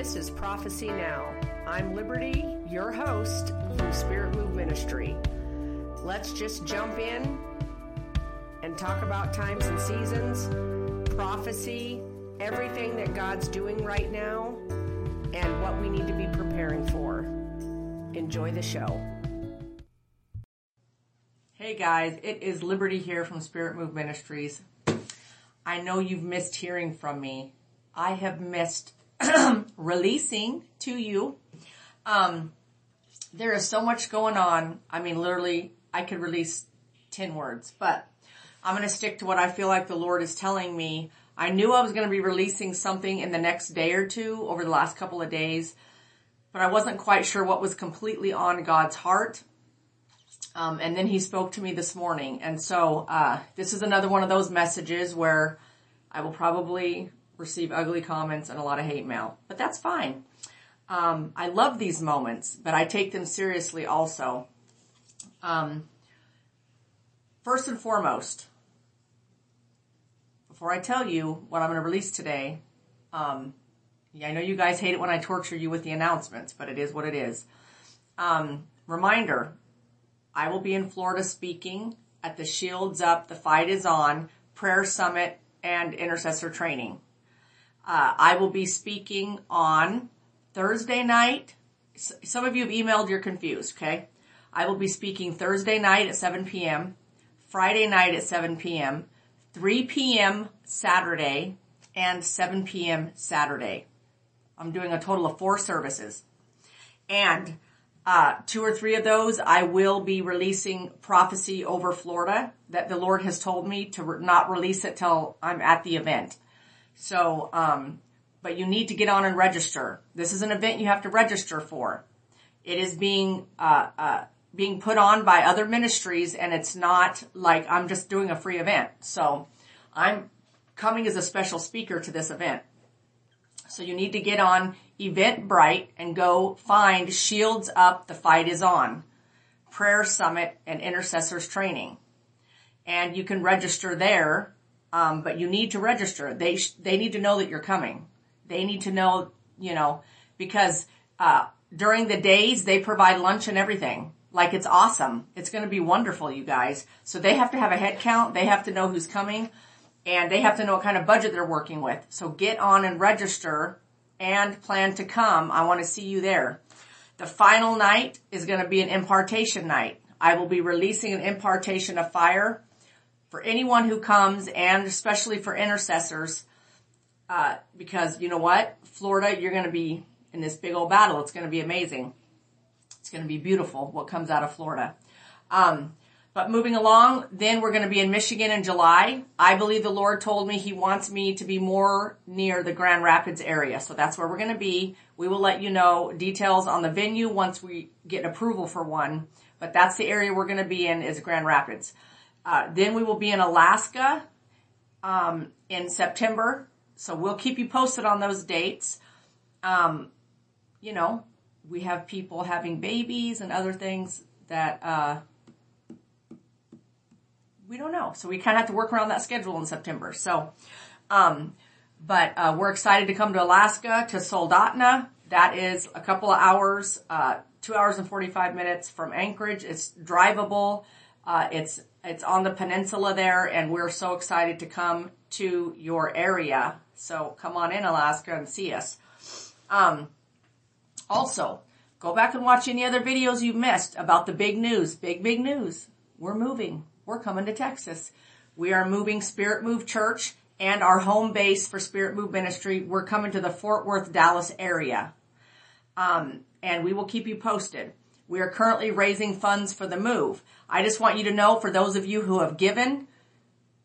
This is Prophecy Now. I'm Liberty, your host from Spirit Move Ministry. Let's just jump in and talk about times and seasons, prophecy, everything that God's doing right now, and what we need to be preparing for. Enjoy the show. Hey guys, it is Liberty here from Spirit Move Ministries. I know you've missed hearing from me. I have missed releasing to you. Um, there is so much going on. I mean, literally, I could release 10 words, but I'm going to stick to what I feel like the Lord is telling me. I knew I was going to be releasing something in the next day or two over the last couple of days, but I wasn't quite sure what was completely on God's heart. Um, and then he spoke to me this morning. And so, uh, this is another one of those messages where I will probably receive ugly comments and a lot of hate mail, but that's fine. Um, I love these moments, but I take them seriously also. Um, first and foremost, before I tell you what I'm going to release today, um, yeah, I know you guys hate it when I torture you with the announcements, but it is what it is. Um, reminder, I will be in Florida speaking at the Shields Up, the Fight is On, Prayer Summit, and Intercessor Training. Uh, I will be speaking on Thursday night. Some of you have emailed, you're confused, okay? I will be speaking Thursday night at 7 p.m., Friday night at 7 p.m., 3 p.m. Saturday, and 7 p.m. Saturday. I'm doing a total of four services. And uh, two or three of those, I will be releasing prophecy over Florida that the Lord has told me to re- not release it till I'm at the event. So, um, but you need to get on and register. This is an event you have to register for. It is being, uh, uh, being put on by other ministries and it's not like I'm just doing a free event. So I'm coming as a special speaker to this event. So you need to get on Eventbrite and go find Shields Up, The Fight Is On, Prayer Summit and Intercessors Training. And you can register there um, but you need to register. They sh- they need to know that you're coming. They need to know, you know, because uh, during the days they provide lunch and everything. Like it's awesome. It's going to be wonderful, you guys. So they have to have a head count. They have to know who's coming, and they have to know what kind of budget they're working with. So get on and register and plan to come. I want to see you there. The final night is going to be an impartation night. I will be releasing an impartation of fire for anyone who comes and especially for intercessors, uh, because you know what? Florida, you're going to be in this big old battle. It's going to be amazing. It's going to be beautiful what comes out of Florida. Um, but moving along, then we're going to be in Michigan in July. I believe the Lord told me He wants me to be more near the Grand Rapids area. So that's where we're going to be. We will let you know details on the venue once we get approval for one. But that's the area we're going to be in is Grand Rapids. Uh, then we will be in Alaska um, in September. So we'll keep you posted on those dates. Um, you know, we have people having babies and other things that uh, we don't know. So we kind of have to work around that schedule in September. So, um, but uh, we're excited to come to Alaska to Soldotna. That is a couple of hours, uh, two hours and 45 minutes from Anchorage. It's drivable. Uh, it's it's on the peninsula there, and we're so excited to come to your area. So come on in, Alaska, and see us. Um, also, go back and watch any other videos you missed about the big news. Big, big news. We're moving. We're coming to Texas. We are moving Spirit Move Church and our home base for Spirit Move Ministry. We're coming to the Fort Worth, Dallas area. Um, and we will keep you posted. We are currently raising funds for the move. I just want you to know for those of you who have given,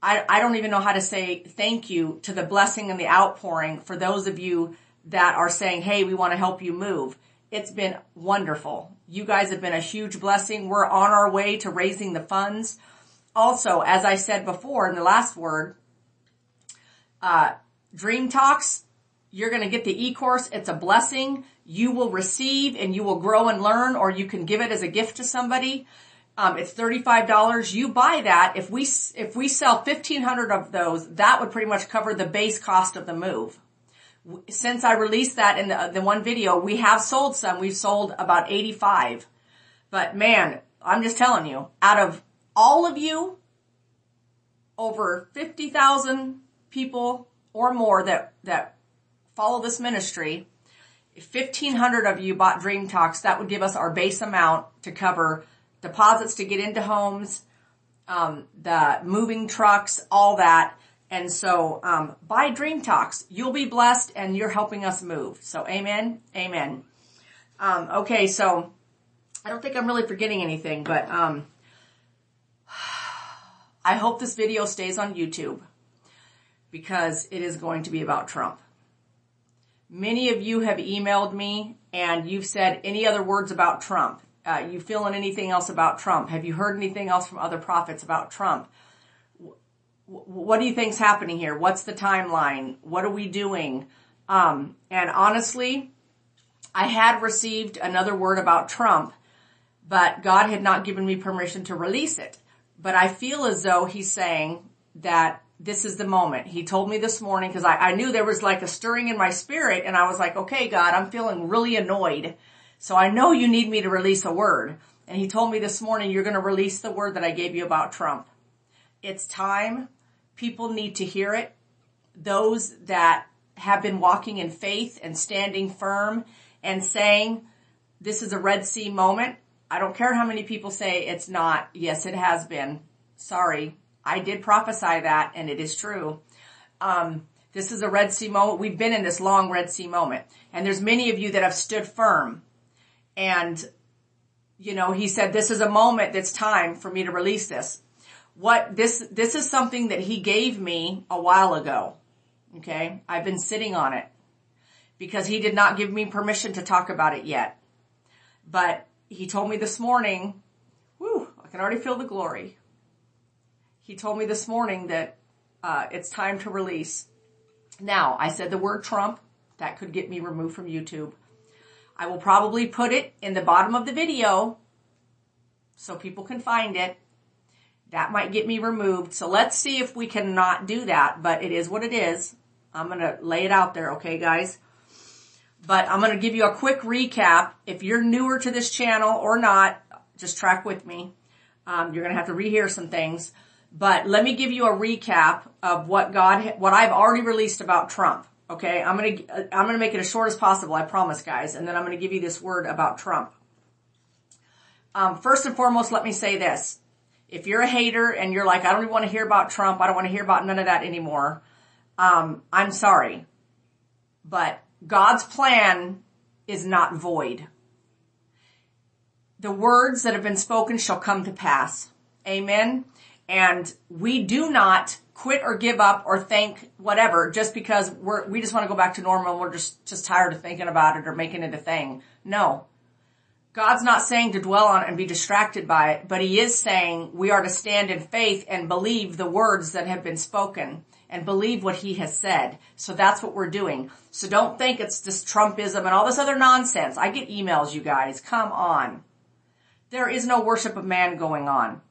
I, I don't even know how to say thank you to the blessing and the outpouring for those of you that are saying, hey, we want to help you move. It's been wonderful. You guys have been a huge blessing. We're on our way to raising the funds. Also, as I said before in the last word, uh, Dream Talks, you're going to get the e-course. It's a blessing. You will receive and you will grow and learn, or you can give it as a gift to somebody. Um, it's $35. You buy that. If we, if we sell 1500 of those, that would pretty much cover the base cost of the move. Since I released that in the, the one video, we have sold some. We've sold about 85. But man, I'm just telling you, out of all of you, over 50,000 people or more that, that follow this ministry, if 1500 of you bought Dream Talks, that would give us our base amount to cover deposits to get into homes, um, the moving trucks, all that. And so, um, buy Dream Talks. You'll be blessed and you're helping us move. So amen. Amen. Um, okay. So I don't think I'm really forgetting anything, but, um, I hope this video stays on YouTube because it is going to be about Trump. Many of you have emailed me and you've said any other words about Trump. Uh, you feeling anything else about Trump? Have you heard anything else from other prophets about Trump? What do you think's happening here? What's the timeline? What are we doing? Um, and honestly, I had received another word about Trump, but God had not given me permission to release it. But I feel as though he's saying that this is the moment. He told me this morning because I, I knew there was like a stirring in my spirit and I was like, okay, God, I'm feeling really annoyed. So I know you need me to release a word. And he told me this morning, you're going to release the word that I gave you about Trump. It's time. People need to hear it. Those that have been walking in faith and standing firm and saying, this is a Red Sea moment. I don't care how many people say it's not. Yes, it has been. Sorry. I did prophesy that and it is true. Um, this is a Red Sea moment. We've been in this long Red Sea moment and there's many of you that have stood firm and you know, he said, this is a moment that's time for me to release this. What this, this is something that he gave me a while ago. Okay. I've been sitting on it because he did not give me permission to talk about it yet. But he told me this morning, whew, I can already feel the glory he told me this morning that uh, it's time to release. Now, I said the word Trump. That could get me removed from YouTube. I will probably put it in the bottom of the video so people can find it. That might get me removed. So let's see if we can not do that, but it is what it is. I'm going to lay it out there, okay, guys? But I'm going to give you a quick recap. If you're newer to this channel or not, just track with me. Um, you're going to have to rehear some things. But let me give you a recap of what God, what I've already released about Trump. Okay. I'm going to, I'm going to make it as short as possible. I promise guys. And then I'm going to give you this word about Trump. Um, first and foremost, let me say this. If you're a hater and you're like, I don't even want to hear about Trump. I don't want to hear about none of that anymore. Um, I'm sorry, but God's plan is not void. The words that have been spoken shall come to pass. Amen. And we do not quit or give up or think whatever just because we're, we just want to go back to normal and we're just, just tired of thinking about it or making it a thing. No. God's not saying to dwell on it and be distracted by it, but he is saying we are to stand in faith and believe the words that have been spoken and believe what he has said. So that's what we're doing. So don't think it's this Trumpism and all this other nonsense. I get emails, you guys. Come on. There is no worship of man going on.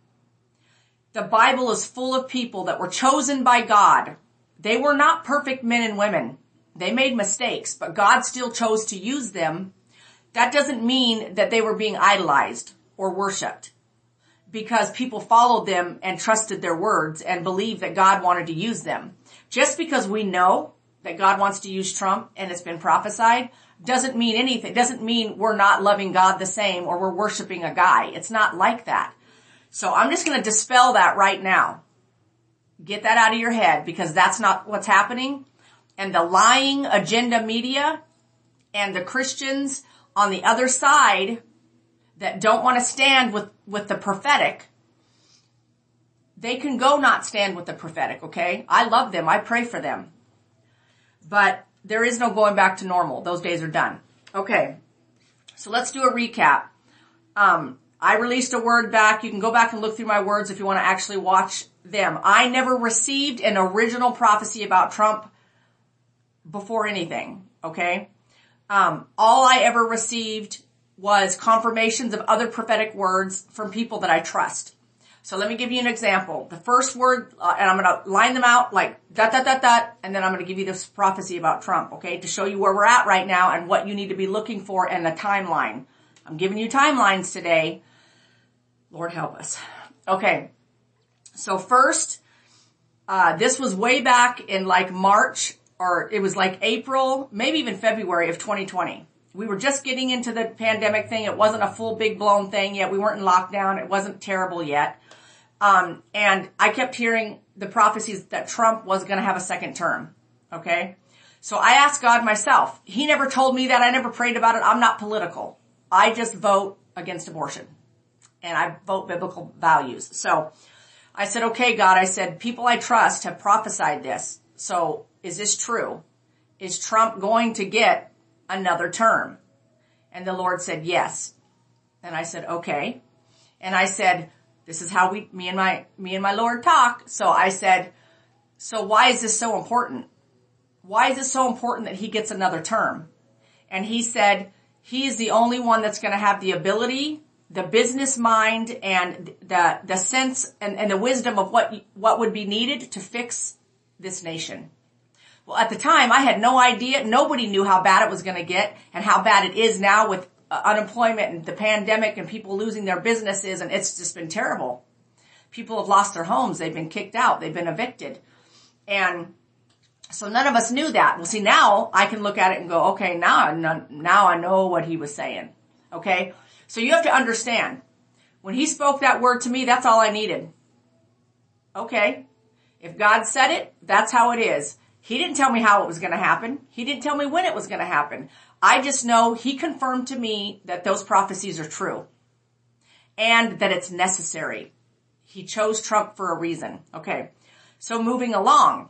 The Bible is full of people that were chosen by God. They were not perfect men and women. They made mistakes, but God still chose to use them. That doesn't mean that they were being idolized or worshiped because people followed them and trusted their words and believed that God wanted to use them. Just because we know that God wants to use Trump and it's been prophesied doesn't mean anything. It doesn't mean we're not loving God the same or we're worshiping a guy. It's not like that. So I'm just going to dispel that right now. Get that out of your head because that's not what's happening. And the lying agenda media and the Christians on the other side that don't want to stand with, with the prophetic, they can go not stand with the prophetic, okay? I love them. I pray for them. But there is no going back to normal. Those days are done. Okay. So let's do a recap. Um, I released a word back. You can go back and look through my words if you want to actually watch them. I never received an original prophecy about Trump before anything. Okay. Um, all I ever received was confirmations of other prophetic words from people that I trust. So let me give you an example. The first word, uh, and I'm going to line them out like dot, dot, dot, dot, and then I'm going to give you this prophecy about Trump, okay, to show you where we're at right now and what you need to be looking for and the timeline. I'm giving you timelines today. Lord help us. Okay. So first, uh, this was way back in like March or it was like April, maybe even February of 2020. We were just getting into the pandemic thing. It wasn't a full big blown thing yet. We weren't in lockdown. It wasn't terrible yet. Um, and I kept hearing the prophecies that Trump was going to have a second term. Okay. So I asked God myself. He never told me that. I never prayed about it. I'm not political. I just vote against abortion and I vote biblical values. So I said, okay, God, I said, people I trust have prophesied this. So is this true? Is Trump going to get another term? And the Lord said, yes. And I said, okay. And I said, this is how we, me and my, me and my Lord talk. So I said, so why is this so important? Why is it so important that he gets another term? And he said, he is the only one that's going to have the ability, the business mind, and the, the sense and, and the wisdom of what, what would be needed to fix this nation. Well, at the time, I had no idea. Nobody knew how bad it was going to get and how bad it is now with uh, unemployment and the pandemic and people losing their businesses. And it's just been terrible. People have lost their homes. They've been kicked out. They've been evicted. And so none of us knew that. Well, see, now I can look at it and go, okay, now, now I know what he was saying. Okay. So you have to understand when he spoke that word to me, that's all I needed. Okay. If God said it, that's how it is. He didn't tell me how it was going to happen. He didn't tell me when it was going to happen. I just know he confirmed to me that those prophecies are true and that it's necessary. He chose Trump for a reason. Okay. So moving along,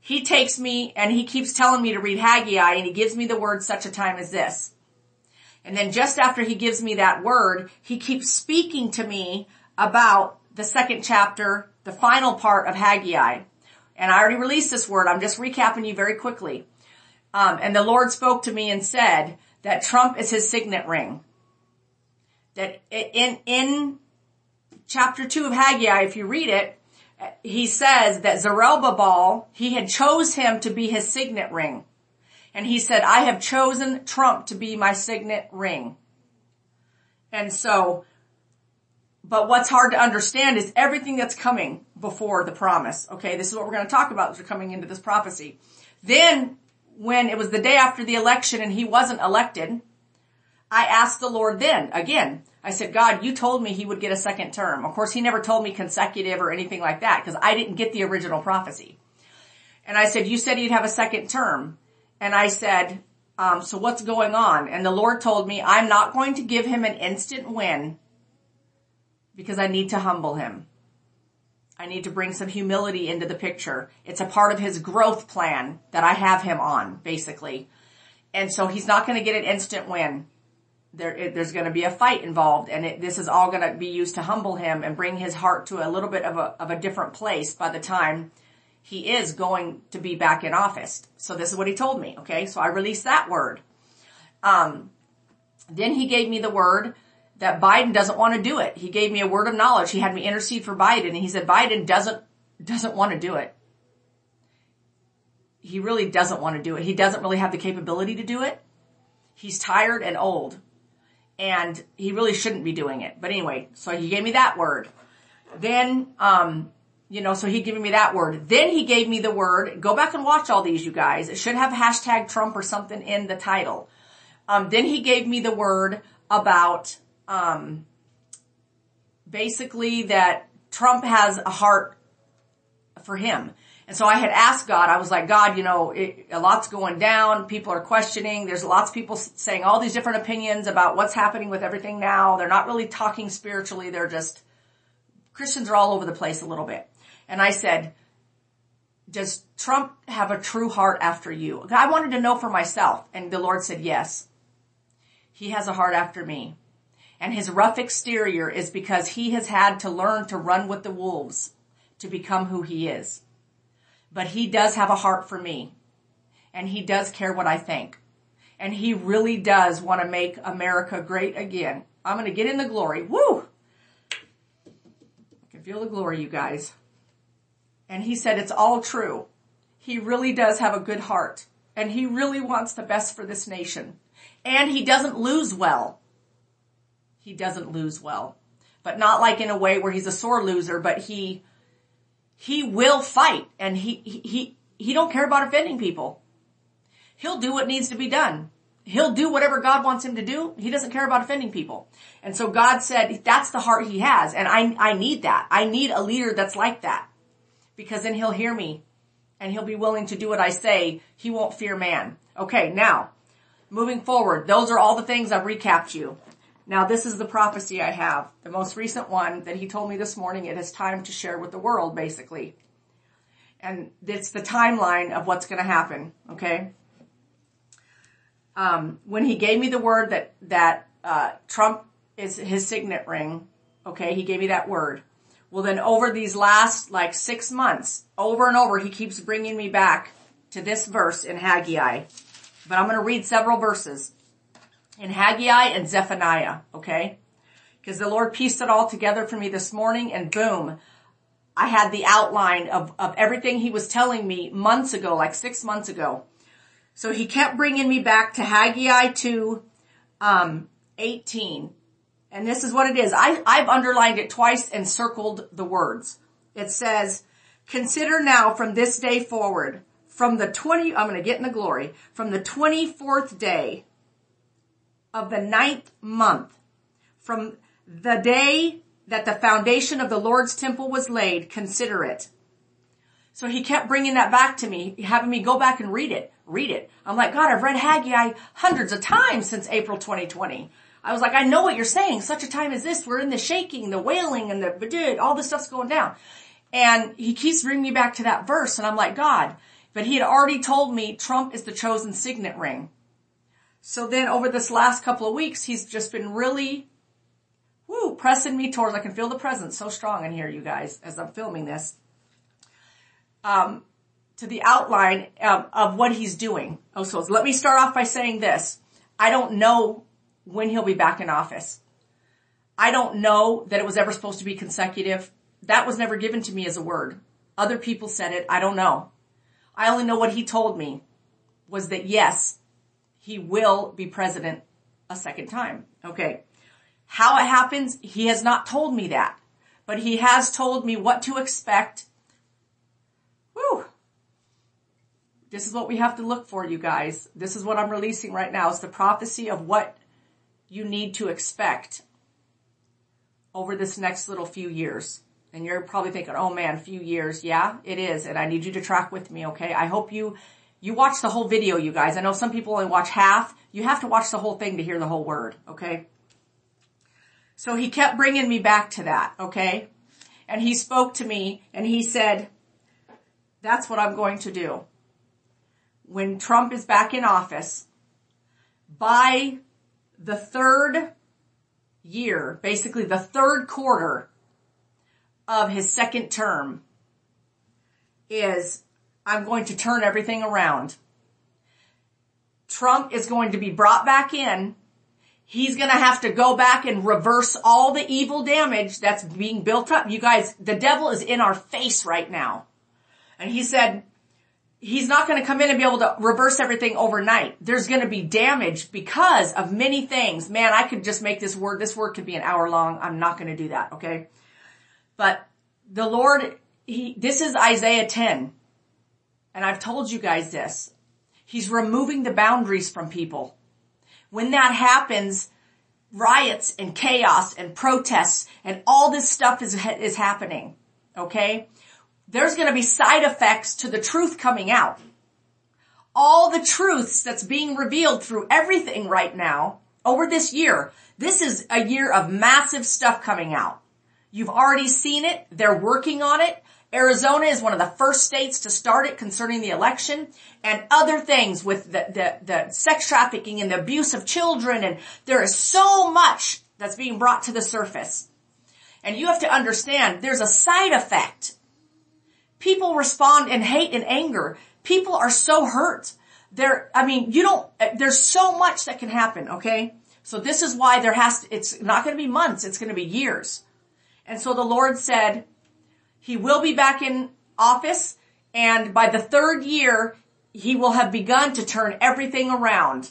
he takes me and he keeps telling me to read Haggai and he gives me the word such a time as this. And then just after he gives me that word, he keeps speaking to me about the second chapter, the final part of Haggai. And I already released this word. I'm just recapping you very quickly. Um, and the Lord spoke to me and said that Trump is his signet ring. That in, in chapter two of Haggai, if you read it, he says that Zerubbabel, he had chose him to be his signet ring. And he said, I have chosen Trump to be my signet ring. And so but what's hard to understand is everything that's coming before the promise. Okay, this is what we're going to talk about as we're coming into this prophecy. Then, when it was the day after the election and he wasn't elected, I asked the Lord then, again, I said, God, you told me he would get a second term. Of course, he never told me consecutive or anything like that because I didn't get the original prophecy. And I said, you said he'd have a second term. And I said, um, so what's going on? And the Lord told me, I'm not going to give him an instant win because I need to humble him. I need to bring some humility into the picture. It's a part of his growth plan that I have him on, basically. And so he's not going to get an instant win. There, there's going to be a fight involved and it, this is all going to be used to humble him and bring his heart to a little bit of a, of a different place by the time he is going to be back in office. So this is what he told me. Okay. So I released that word. Um, then he gave me the word that Biden doesn't want to do it. He gave me a word of knowledge. He had me intercede for Biden and he said Biden doesn't, doesn't want to do it. He really doesn't want to do it. He doesn't really have the capability to do it. He's tired and old and he really shouldn't be doing it. But anyway, so he gave me that word. Then, um, you know, so he gave me that word. Then he gave me the word, go back and watch all these, you guys. It should have hashtag Trump or something in the title. Um, then he gave me the word about um, basically that Trump has a heart for him. And so I had asked God, I was like, God, you know, it, a lot's going down. People are questioning. There's lots of people saying all these different opinions about what's happening with everything now. They're not really talking spiritually. They're just, Christians are all over the place a little bit. And I said, does Trump have a true heart after you? I wanted to know for myself. And the Lord said, yes. He has a heart after me and his rough exterior is because he has had to learn to run with the wolves to become who he is. But he does have a heart for me and he does care what I think. And he really does want to make America great again. I'm going to get in the glory. Woo! I can can feel the glory, you guys. And he said, it's all true. He really does have a good heart and he really wants the best for this nation. And he doesn't lose well. He doesn't lose well, but not like in a way where he's a sore loser, but he, he will fight and he, he, he don't care about offending people. He'll do what needs to be done. He'll do whatever God wants him to do. He doesn't care about offending people. And so God said, that's the heart he has. And I, I need that. I need a leader that's like that because then he'll hear me and he'll be willing to do what I say. He won't fear man. Okay. Now moving forward, those are all the things I've recapped you. Now this is the prophecy I have, the most recent one that he told me this morning. It is time to share with the world basically. And it's the timeline of what's going to happen. Okay um, when he gave me the word that that uh, Trump is his signet ring, okay, he gave me that word. Well, then over these last like six months, over and over, he keeps bringing me back to this verse in Haggai. But I'm going to read several verses in Haggai and Zephaniah, okay? Because the Lord pieced it all together for me this morning and boom, I had the outline of, of everything he was telling me months ago, like six months ago. So he kept bringing me back to Haggai 2, um, 18. And this is what it is. I, I've underlined it twice and circled the words. It says, consider now from this day forward, from the 20, I'm going to get in the glory, from the 24th day of the ninth month, from the day that the foundation of the Lord's temple was laid, consider it. So he kept bringing that back to me, having me go back and read it, read it. I'm like, God, I've read Haggai hundreds of times since April 2020. I was like, I know what you're saying. Such a time as this, we're in the shaking, the wailing, and the all this stuff's going down. And he keeps bringing me back to that verse, and I'm like, God, but he had already told me Trump is the chosen signet ring. So then over this last couple of weeks, he's just been really, woo, pressing me towards, I can feel the presence so strong in here, you guys, as I'm filming this um, to the outline um, of what he's doing. Oh, so let me start off by saying this. I don't know when he'll be back in office. I don't know that it was ever supposed to be consecutive. That was never given to me as a word. Other people said it. I don't know. I only know what he told me was that yes, he will be president a second time. Okay. How it happens, he has not told me that, but he has told me what to expect Whew. This is what we have to look for, you guys. This is what I'm releasing right now. It's the prophecy of what you need to expect over this next little few years. And you're probably thinking, oh man, few years. Yeah, it is. And I need you to track with me, okay? I hope you, you watch the whole video, you guys. I know some people only watch half. You have to watch the whole thing to hear the whole word, okay? So he kept bringing me back to that, okay? And he spoke to me and he said, that's what I'm going to do. When Trump is back in office, by the third year, basically the third quarter of his second term is I'm going to turn everything around. Trump is going to be brought back in. He's going to have to go back and reverse all the evil damage that's being built up. You guys, the devil is in our face right now. And he said, he's not going to come in and be able to reverse everything overnight. There's going to be damage because of many things. Man, I could just make this word, this word could be an hour long. I'm not going to do that. Okay. But the Lord, he, this is Isaiah 10. And I've told you guys this. He's removing the boundaries from people. When that happens, riots and chaos and protests and all this stuff is, is happening. Okay there's going to be side effects to the truth coming out. All the truths that's being revealed through everything right now over this year. This is a year of massive stuff coming out. You've already seen it. They're working on it. Arizona is one of the first states to start it concerning the election and other things with the, the, the sex trafficking and the abuse of children. And there is so much that's being brought to the surface. And you have to understand there's a side effect People respond in hate and anger. People are so hurt. There, I mean, you don't, eh, there's so much that can happen, okay? So this is why there has to, it's not going to be months, it's going to be years. And so the Lord said, He will be back in office and by the third year, he will have begun to turn everything around.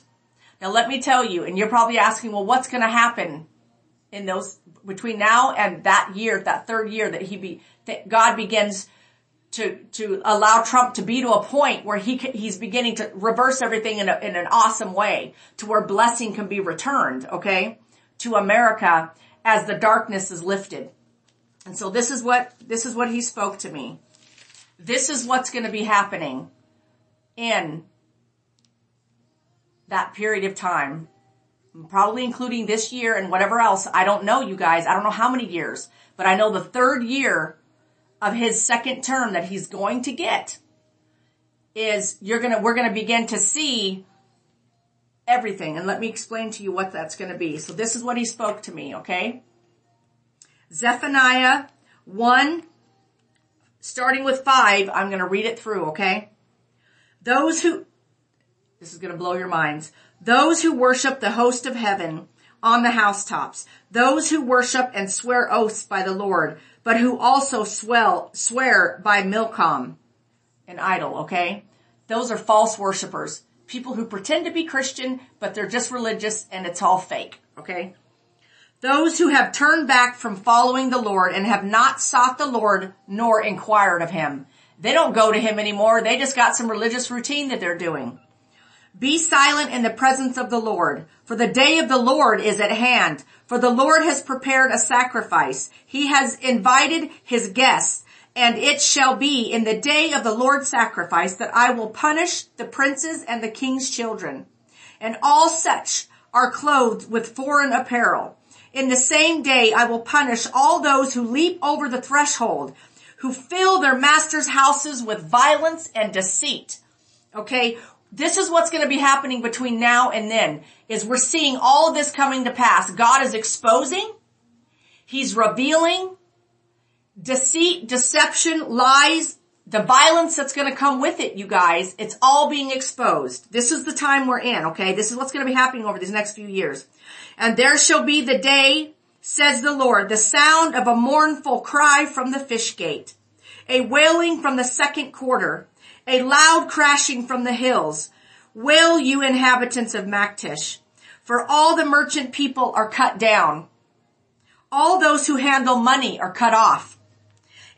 Now let me tell you, and you're probably asking, well, what's going to happen in those, between now and that year, that third year that he be, that God begins to, to allow Trump to be to a point where he, he's beginning to reverse everything in, a, in an awesome way to where blessing can be returned, okay, to America as the darkness is lifted. And so this is what, this is what he spoke to me. This is what's going to be happening in that period of time, probably including this year and whatever else. I don't know, you guys. I don't know how many years, but I know the third year of his second term that he's going to get is you're going to, we're going to begin to see everything. And let me explain to you what that's going to be. So this is what he spoke to me, okay? Zephaniah 1, starting with 5, I'm going to read it through, okay? Those who, this is going to blow your minds. Those who worship the host of heaven on the housetops. Those who worship and swear oaths by the Lord, but who also swell, swear by Milcom, an idol, okay? Those are false worshipers. People who pretend to be Christian, but they're just religious and it's all fake, okay? Those who have turned back from following the Lord and have not sought the Lord nor inquired of him. They don't go to him anymore. They just got some religious routine that they're doing. Be silent in the presence of the Lord, for the day of the Lord is at hand. For the Lord has prepared a sacrifice. He has invited his guests, and it shall be in the day of the Lord's sacrifice that I will punish the princes and the king's children. And all such are clothed with foreign apparel. In the same day I will punish all those who leap over the threshold who fill their master's houses with violence and deceit. Okay. This is what's going to be happening between now and then is we're seeing all of this coming to pass. God is exposing. He's revealing deceit, deception, lies, the violence that's going to come with it, you guys. It's all being exposed. This is the time we're in. Okay. This is what's going to be happening over these next few years. And there shall be the day says the Lord, the sound of a mournful cry from the fish gate, a wailing from the second quarter, a loud crashing from the hills. Wail you inhabitants of Maktesh, for all the merchant people are cut down. All those who handle money are cut off.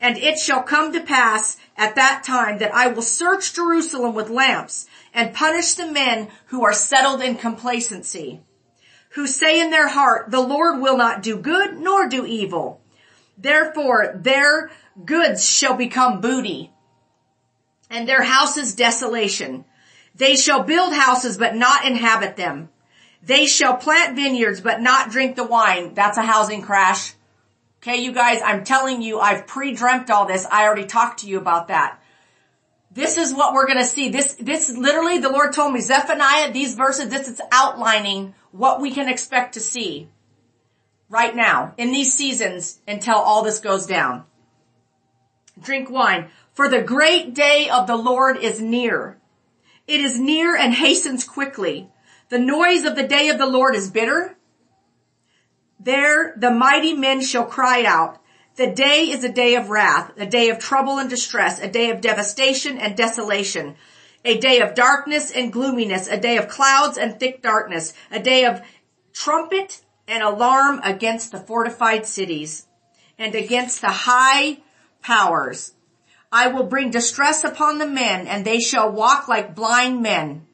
And it shall come to pass at that time that I will search Jerusalem with lamps and punish the men who are settled in complacency who say in their heart, the Lord will not do good nor do evil. Therefore their goods shall become booty and their houses desolation. They shall build houses but not inhabit them. They shall plant vineyards but not drink the wine. That's a housing crash. Okay, you guys, I'm telling you, I've pre-dreamt all this. I already talked to you about that. This is what we're gonna see. This, this literally, the Lord told me, Zephaniah, these verses, this is outlining what we can expect to see right now in these seasons until all this goes down. Drink wine. For the great day of the Lord is near. It is near and hastens quickly. The noise of the day of the Lord is bitter. There the mighty men shall cry out. The day is a day of wrath, a day of trouble and distress, a day of devastation and desolation, a day of darkness and gloominess, a day of clouds and thick darkness, a day of trumpet and alarm against the fortified cities and against the high powers. I will bring distress upon the men and they shall walk like blind men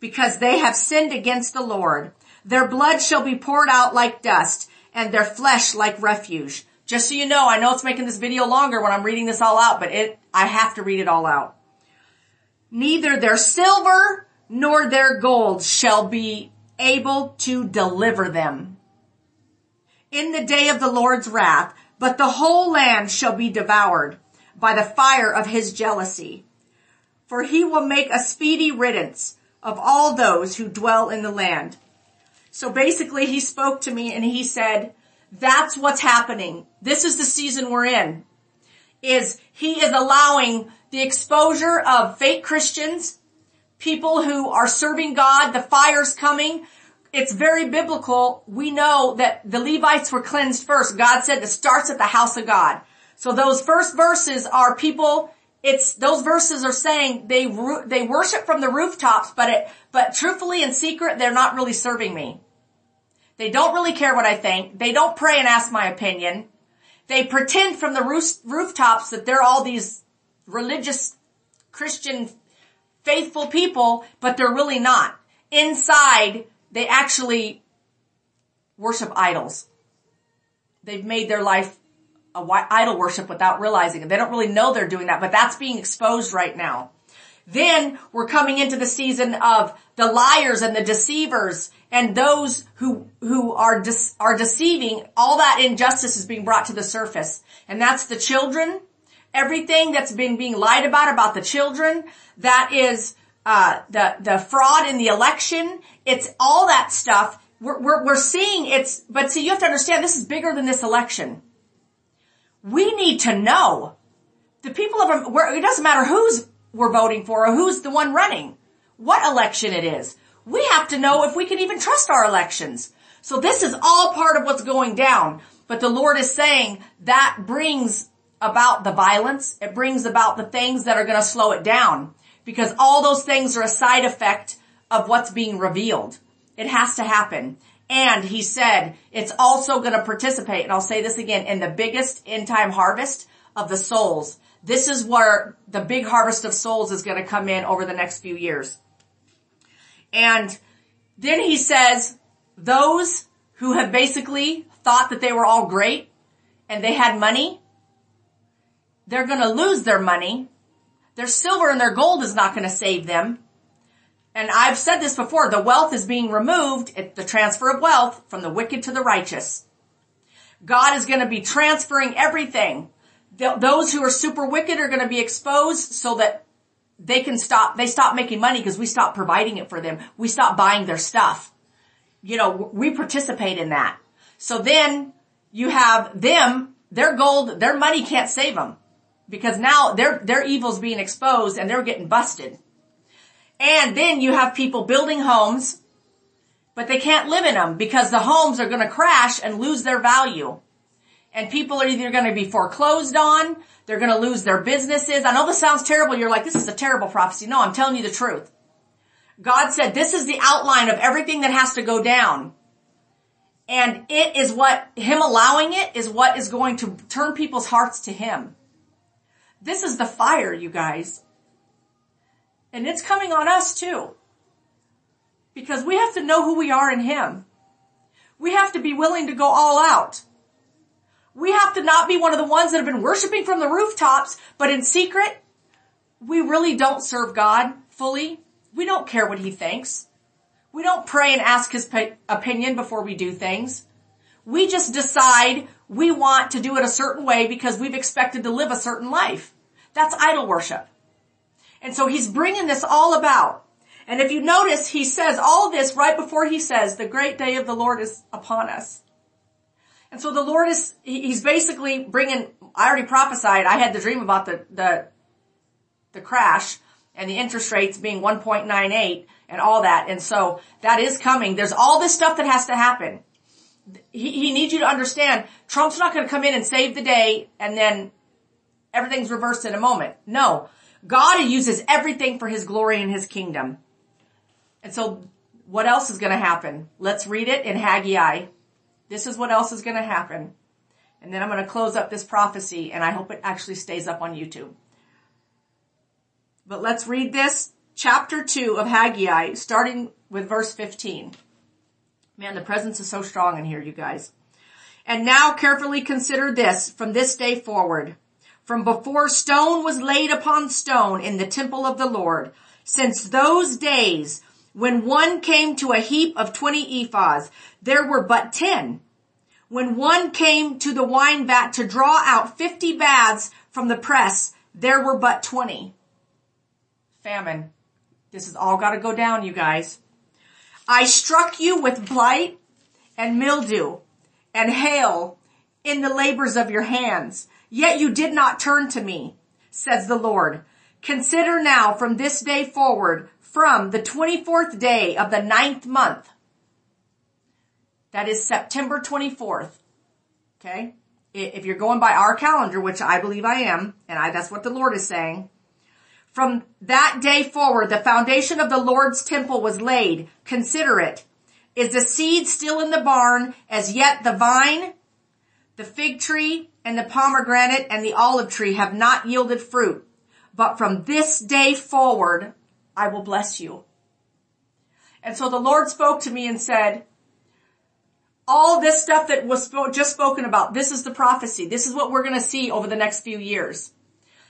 because they have sinned against the Lord. Their blood shall be poured out like dust and their flesh like refuge. Just so you know, I know it's making this video longer when I'm reading this all out, but it, I have to read it all out. Neither their silver nor their gold shall be able to deliver them in the day of the Lord's wrath, but the whole land shall be devoured by the fire of his jealousy. For he will make a speedy riddance of all those who dwell in the land. So basically he spoke to me and he said, that's what's happening. This is the season we're in. Is he is allowing the exposure of fake Christians, people who are serving God, the fire's coming. It's very biblical. We know that the Levites were cleansed first. God said it starts at the house of God. So those first verses are people, it's, those verses are saying they, they worship from the rooftops, but it, but truthfully in secret, they're not really serving me. They don't really care what I think. They don't pray and ask my opinion. They pretend from the roof, rooftops that they're all these religious Christian faithful people, but they're really not. Inside, they actually worship idols. They've made their life idol worship without realizing it. They don't really know they're doing that, but that's being exposed right now. Then we're coming into the season of the liars and the deceivers and those who, who are, de- are deceiving. All that injustice is being brought to the surface. And that's the children. Everything that's been being lied about, about the children. That is, uh, the, the fraud in the election. It's all that stuff. We're, we're, we're seeing it's, but see, you have to understand this is bigger than this election. We need to know the people of, it doesn't matter who's we're voting for or who's the one running, what election it is. We have to know if we can even trust our elections. So this is all part of what's going down. But the Lord is saying that brings about the violence. It brings about the things that are going to slow it down because all those things are a side effect of what's being revealed. It has to happen. And he said it's also going to participate, and I'll say this again, in the biggest end time harvest of the souls. This is where the big harvest of souls is going to come in over the next few years. And then he says, those who have basically thought that they were all great and they had money, they're going to lose their money. Their silver and their gold is not going to save them. And I've said this before, the wealth is being removed, the transfer of wealth from the wicked to the righteous. God is going to be transferring everything. Those who are super wicked are going to be exposed so that they can stop, they stop making money because we stop providing it for them. We stop buying their stuff. You know, we participate in that. So then you have them, their gold, their money can't save them because now their, their evil's being exposed and they're getting busted. And then you have people building homes, but they can't live in them because the homes are going to crash and lose their value. And people are either going to be foreclosed on, they're going to lose their businesses. I know this sounds terrible. You're like, this is a terrible prophecy. No, I'm telling you the truth. God said this is the outline of everything that has to go down. And it is what, Him allowing it is what is going to turn people's hearts to Him. This is the fire, you guys. And it's coming on us too. Because we have to know who we are in Him. We have to be willing to go all out. We have to not be one of the ones that have been worshiping from the rooftops, but in secret, we really don't serve God fully. We don't care what He thinks. We don't pray and ask His opinion before we do things. We just decide we want to do it a certain way because we've expected to live a certain life. That's idol worship. And so he's bringing this all about. And if you notice, he says all this right before he says, the great day of the Lord is upon us. And so the Lord is, he's basically bringing, I already prophesied, I had the dream about the, the, the crash and the interest rates being 1.98 and all that. And so that is coming. There's all this stuff that has to happen. He, he needs you to understand Trump's not going to come in and save the day and then everything's reversed in a moment. No. God uses everything for his glory and his kingdom. And so what else is going to happen? Let's read it in Haggai. This is what else is going to happen. And then I'm going to close up this prophecy and I hope it actually stays up on YouTube. But let's read this chapter 2 of Haggai starting with verse 15. Man, the presence is so strong in here, you guys. And now carefully consider this from this day forward from before stone was laid upon stone in the temple of the Lord, since those days when one came to a heap of twenty ephahs, there were but ten. When one came to the wine vat to draw out fifty baths from the press, there were but twenty. Famine. This has all got to go down, you guys. I struck you with blight and mildew and hail in the labors of your hands. Yet you did not turn to me, says the Lord. Consider now from this day forward, from the 24th day of the ninth month, that is September 24th, okay? if you're going by our calendar, which I believe I am, and I, that's what the Lord is saying, from that day forward, the foundation of the Lord's temple was laid. Consider it. Is the seed still in the barn as yet the vine, the fig tree, and the pomegranate and the olive tree have not yielded fruit? But from this day forward, I will bless you. And so the Lord spoke to me and said, all this stuff that was just spoken about, this is the prophecy. This is what we're going to see over the next few years.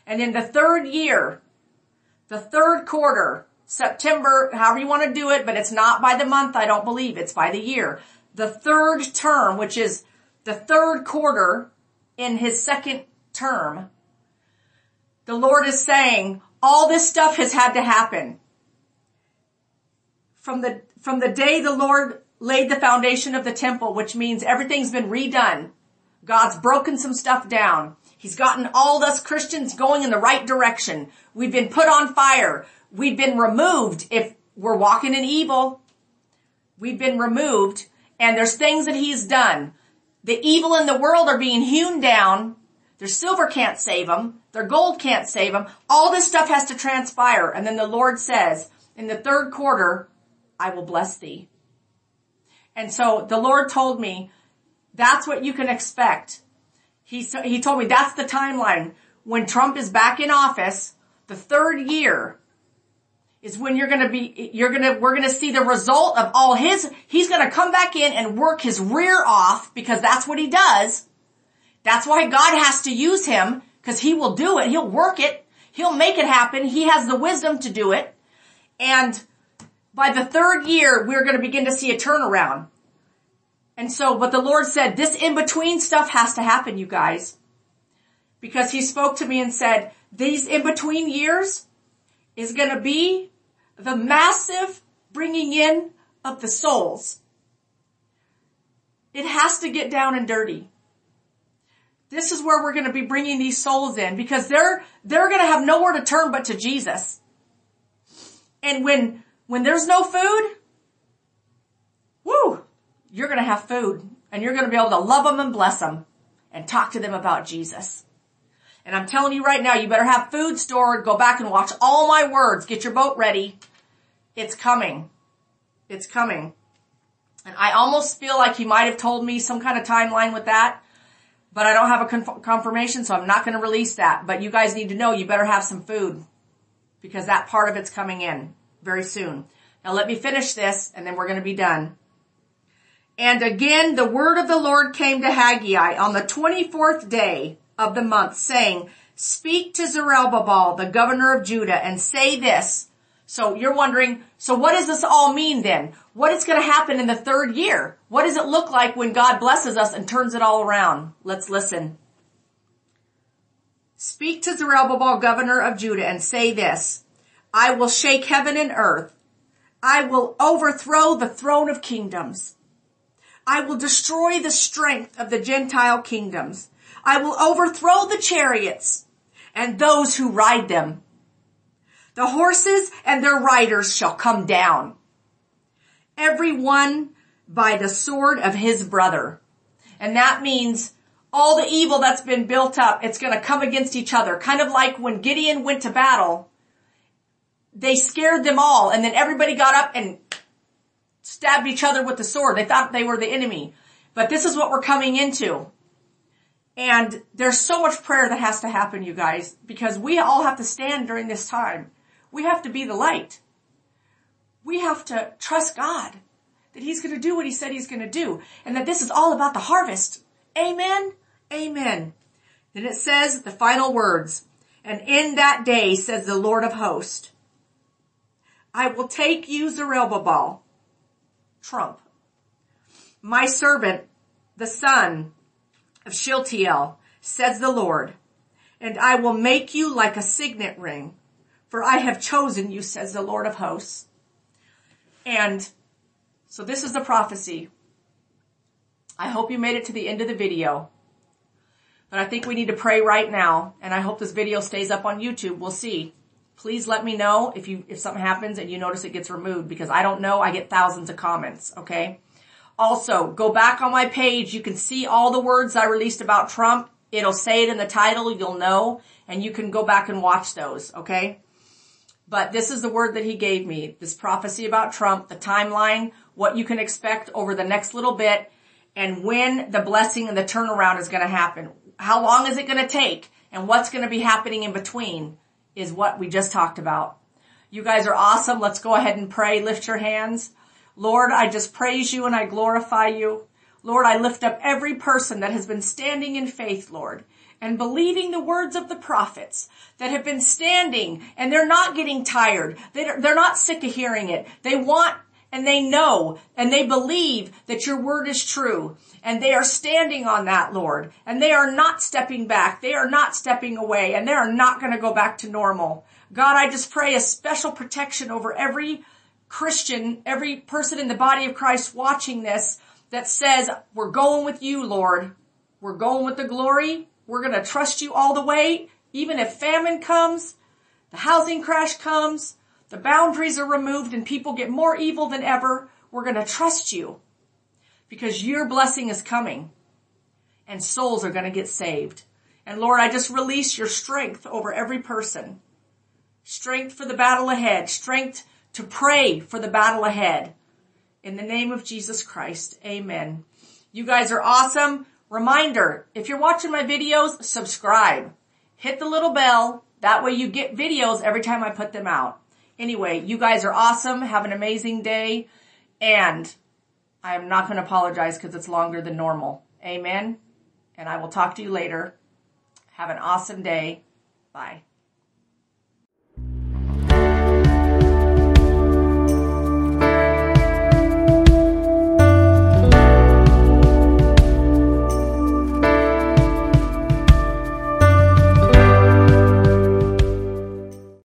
And in the third year, the third quarter, September, however you want to do it, but it's not by the month, I don't believe. It's by the year. The third term, which is the third quarter in his second term, the Lord is saying, all this stuff has had to happen. From the, from the day the Lord laid the foundation of the temple, which means everything's been redone. God's broken some stuff down. He's gotten all us Christians going in the right direction. We've been put on fire. We've been removed if we're walking in evil. We've been removed and there's things that he's done. The evil in the world are being hewn down. Their silver can't save them. Their gold can't save them. All this stuff has to transpire. And then the Lord says, in the third quarter, I will bless thee. And so the Lord told me, that's what you can expect. He, he told me that's the timeline. When Trump is back in office, the third year is when you're gonna be, you're gonna, we're gonna see the result of all his, he's gonna come back in and work his rear off because that's what he does. That's why God has to use him because he will do it. He'll work it. He'll make it happen. He has the wisdom to do it. And by the third year, we're going to begin to see a turnaround. And so, but the Lord said, this in-between stuff has to happen, you guys. Because he spoke to me and said, these in-between years is going to be the massive bringing in of the souls. It has to get down and dirty. This is where we're going to be bringing these souls in because they're, they're going to have nowhere to turn but to Jesus. And when when there's no food, woo, you're going to have food and you're going to be able to love them and bless them and talk to them about Jesus. And I'm telling you right now, you better have food stored. Go back and watch all my words. Get your boat ready. It's coming. It's coming. And I almost feel like he might have told me some kind of timeline with that, but I don't have a conf- confirmation, so I'm not going to release that. But you guys need to know you better have some food because that part of it's coming in very soon. Now let me finish this and then we're going to be done. And again, the word of the Lord came to Haggai on the 24th day of the month saying, speak to Zerubbabel, the governor of Judah and say this. So you're wondering, so what does this all mean then? What is going to happen in the third year? What does it look like when God blesses us and turns it all around? Let's listen. Speak to Zerubbabel, governor of Judah and say this. I will shake heaven and earth. I will overthrow the throne of kingdoms. I will destroy the strength of the Gentile kingdoms. I will overthrow the chariots and those who ride them. The horses and their riders shall come down. Every one by the sword of his brother. And that means all the evil that's been built up, it's going to come against each other. Kind of like when Gideon went to battle they scared them all and then everybody got up and stabbed each other with the sword. They thought they were the enemy. But this is what we're coming into. And there's so much prayer that has to happen, you guys, because we all have to stand during this time. We have to be the light. We have to trust God that He's going to do what He said He's going to do and that this is all about the harvest. Amen. Amen. Then it says the final words, and in that day says the Lord of hosts, I will take you, Zerubbabel, Trump, my servant, the son of Shealtiel, says the Lord, and I will make you like a signet ring, for I have chosen you, says the Lord of hosts. And so this is the prophecy. I hope you made it to the end of the video. But I think we need to pray right now, and I hope this video stays up on YouTube. We'll see please let me know if you if something happens and you notice it gets removed because I don't know. I get thousands of comments. Okay. Also, go back on my page. You can see all the words I released about Trump. It'll say it in the title. You'll know and you can go back and watch those. Okay. But this is the word that he gave me. This prophecy about Trump, the timeline, what you can expect over the next little bit and when the blessing and the turnaround is going to happen. How long is it going to take and what's going to be happening in between is what we just talked about. You guys are awesome. Let's go ahead and pray. Lift your hands. Lord, I just praise you and I glorify you. Lord, I lift up every person that has been standing in faith, Lord, and believing the words of the prophets that have been standing and they're not getting tired. They're, not sick of hearing it. They want and they know and they believe that your word is true and they are standing on that, Lord, and they are not stepping back. They are not stepping away and they are not going to go back to normal. God, I just pray a special protection over every Christian, every person in the body of Christ watching this that says, we're going with you, Lord. We're going with the glory. We're going to trust you all the way. Even if famine comes, the housing crash comes, the boundaries are removed and people get more evil than ever, we're going to trust you because your blessing is coming and souls are going to get saved. And Lord, I just release your strength over every person strength for the battle ahead, strength to pray for the battle ahead. In the name of Jesus Christ, amen. You guys are awesome. Reminder, if you're watching my videos, subscribe. Hit the little bell. That way you get videos every time I put them out. Anyway, you guys are awesome. Have an amazing day. And I am not going to apologize because it's longer than normal. Amen. And I will talk to you later. Have an awesome day. Bye.